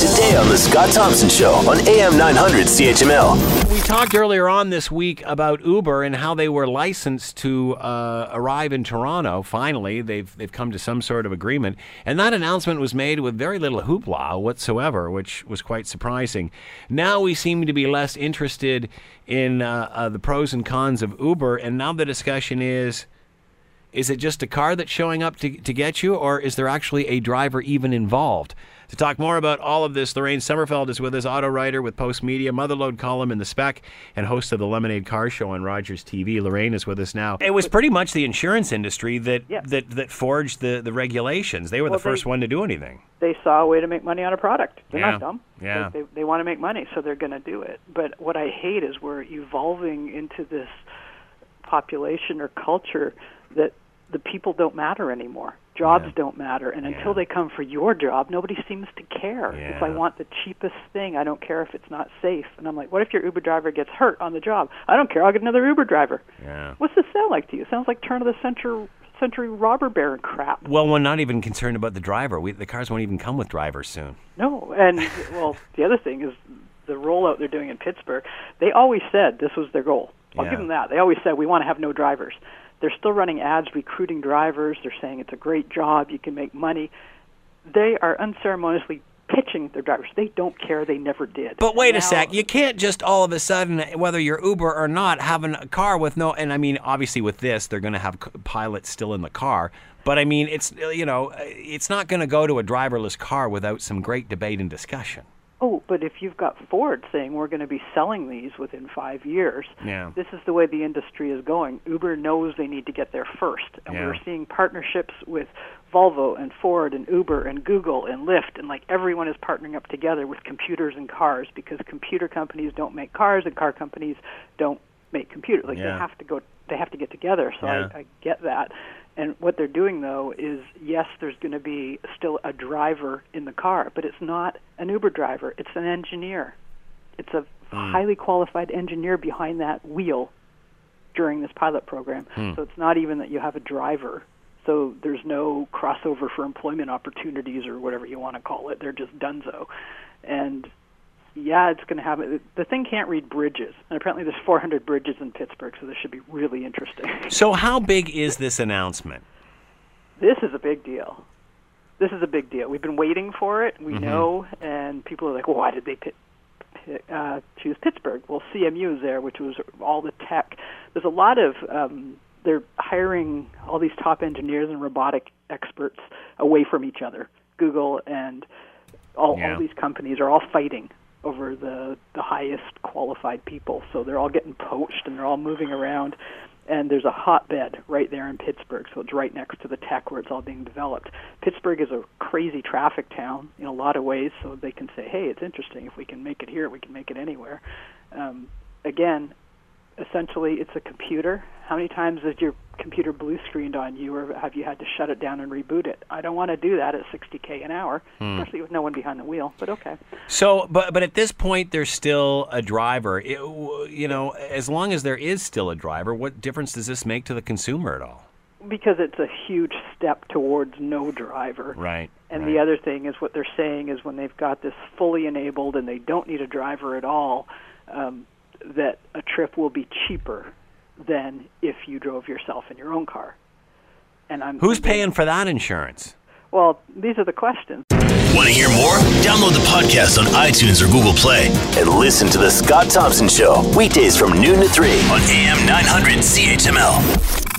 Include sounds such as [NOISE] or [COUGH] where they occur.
Today on The Scott Thompson Show on AM 900 CHML. We talked earlier on this week about Uber and how they were licensed to uh, arrive in Toronto. Finally, they've they've come to some sort of agreement, and that announcement was made with very little hoopla whatsoever, which was quite surprising. Now we seem to be less interested in uh, uh, the pros and cons of Uber, and now the discussion is. Is it just a car that's showing up to, to get you, or is there actually a driver even involved? To talk more about all of this, Lorraine Sommerfeld is with us, auto writer with Post Media, Motherlode column in the Spec, and host of the Lemonade Car Show on Rogers TV. Lorraine is with us now. It was pretty much the insurance industry that Yeah. that, that forged the, the regulations. They were Well, the first they- one to do anything. they saw a way to make money on a product. They're Yeah. not dumb. Yeah. They, they, they want to make money, so they're going to do it. But what I hate is we're evolving into this population or culture that the people don't matter anymore. Jobs Yeah. don't matter, and Yeah. until they come for your job, nobody seems to care. If I want the cheapest thing, I don't care if it's not safe. And I'm like, what if your Uber driver gets hurt on the job? I don't care. I'll get another Uber driver. Yeah. What's this sound like to you? It sounds like turn of the century century robber baron crap. Well, we're not even concerned about the driver. We, the cars won't even come with drivers soon. No, and [LAUGHS] well, the other thing is the rollout they're doing in Pittsburgh. They always said this was their goal. I'll Yeah. give them that. They always said we want to have no drivers. They're still running ads recruiting drivers. They're saying it's a great job, you can make money. They are unceremoniously pitching their drivers. They don't care. They never did. But wait a sec. You can't just all of a sudden, whether you're Uber or not, having a car with no. And I mean, obviously, with this, they're going to have pilots still in the car. But I mean, it's you know, it's not going to go to a driverless car without some great debate and discussion. Oh, but if you've got Ford saying we're going to be selling these within five years, Yeah. this is the way the industry is going. Uber knows they need to get there first, and Yeah. we're seeing partnerships with Volvo and Ford and Uber and Google and Lyft, and like everyone is partnering up together with computers and cars because computer companies don't make cars and car companies don't make computers. Like Yeah. they have to go, they have to get together. So. I, I get that. And what they're doing though is yes, there's going to be still a driver in the car, but it's not an Uber driver. It's an engineer. It's a hmm. highly qualified engineer behind that wheel during this pilot program. Hmm. So it's not even that you have a driver. So there's no crossover for employment opportunities or whatever you want to call it. They're just donezo. And yeah, it's going to have it. The thing can't read bridges, and apparently there's 400 bridges in Pittsburgh, so this should be really interesting. So, how big is this announcement? this is a big deal. This is a big deal. We've been waiting for it. We know, and people are like, well, why did they pit, uh, choose Pittsburgh? Well, CMU is there, which was all the tech. There's a lot of um, they're hiring all these top engineers and robotic experts away from each other. Google and all, Yeah. all these companies are all fighting over the the highest qualified people. So they're all getting poached and they're all moving around. And there's a hotbed right there in Pittsburgh, so it's right next to the tech where it's all being developed. Pittsburgh is a crazy traffic town in a lot of ways, so they can say, "Hey, it's interesting. If we can make it here, we can make it anywhere." Um, again, essentially, it's a computer. How many times has your computer blue screened on you, or have you had to shut it down and reboot it? I don't want to do that at 60k an hour, especially with no one behind the wheel. But okay. So, but but at this point, there's still a driver. It, you know, as long as there is still a driver, what difference does this make to the consumer at all? because it's a huge step towards no driver. Right. And right. the other thing is what they're saying is when they've got this fully enabled and they don't need a driver at all, um, that a trip will be cheaper than if you drove yourself in your own car. And I'm Who's thinking, paying for that insurance? Well, these are the questions. Want to hear more? Download the podcast on iTunes or Google Play and listen to The Scott Thompson Show weekdays from noon to 3 on AM 900 CHML.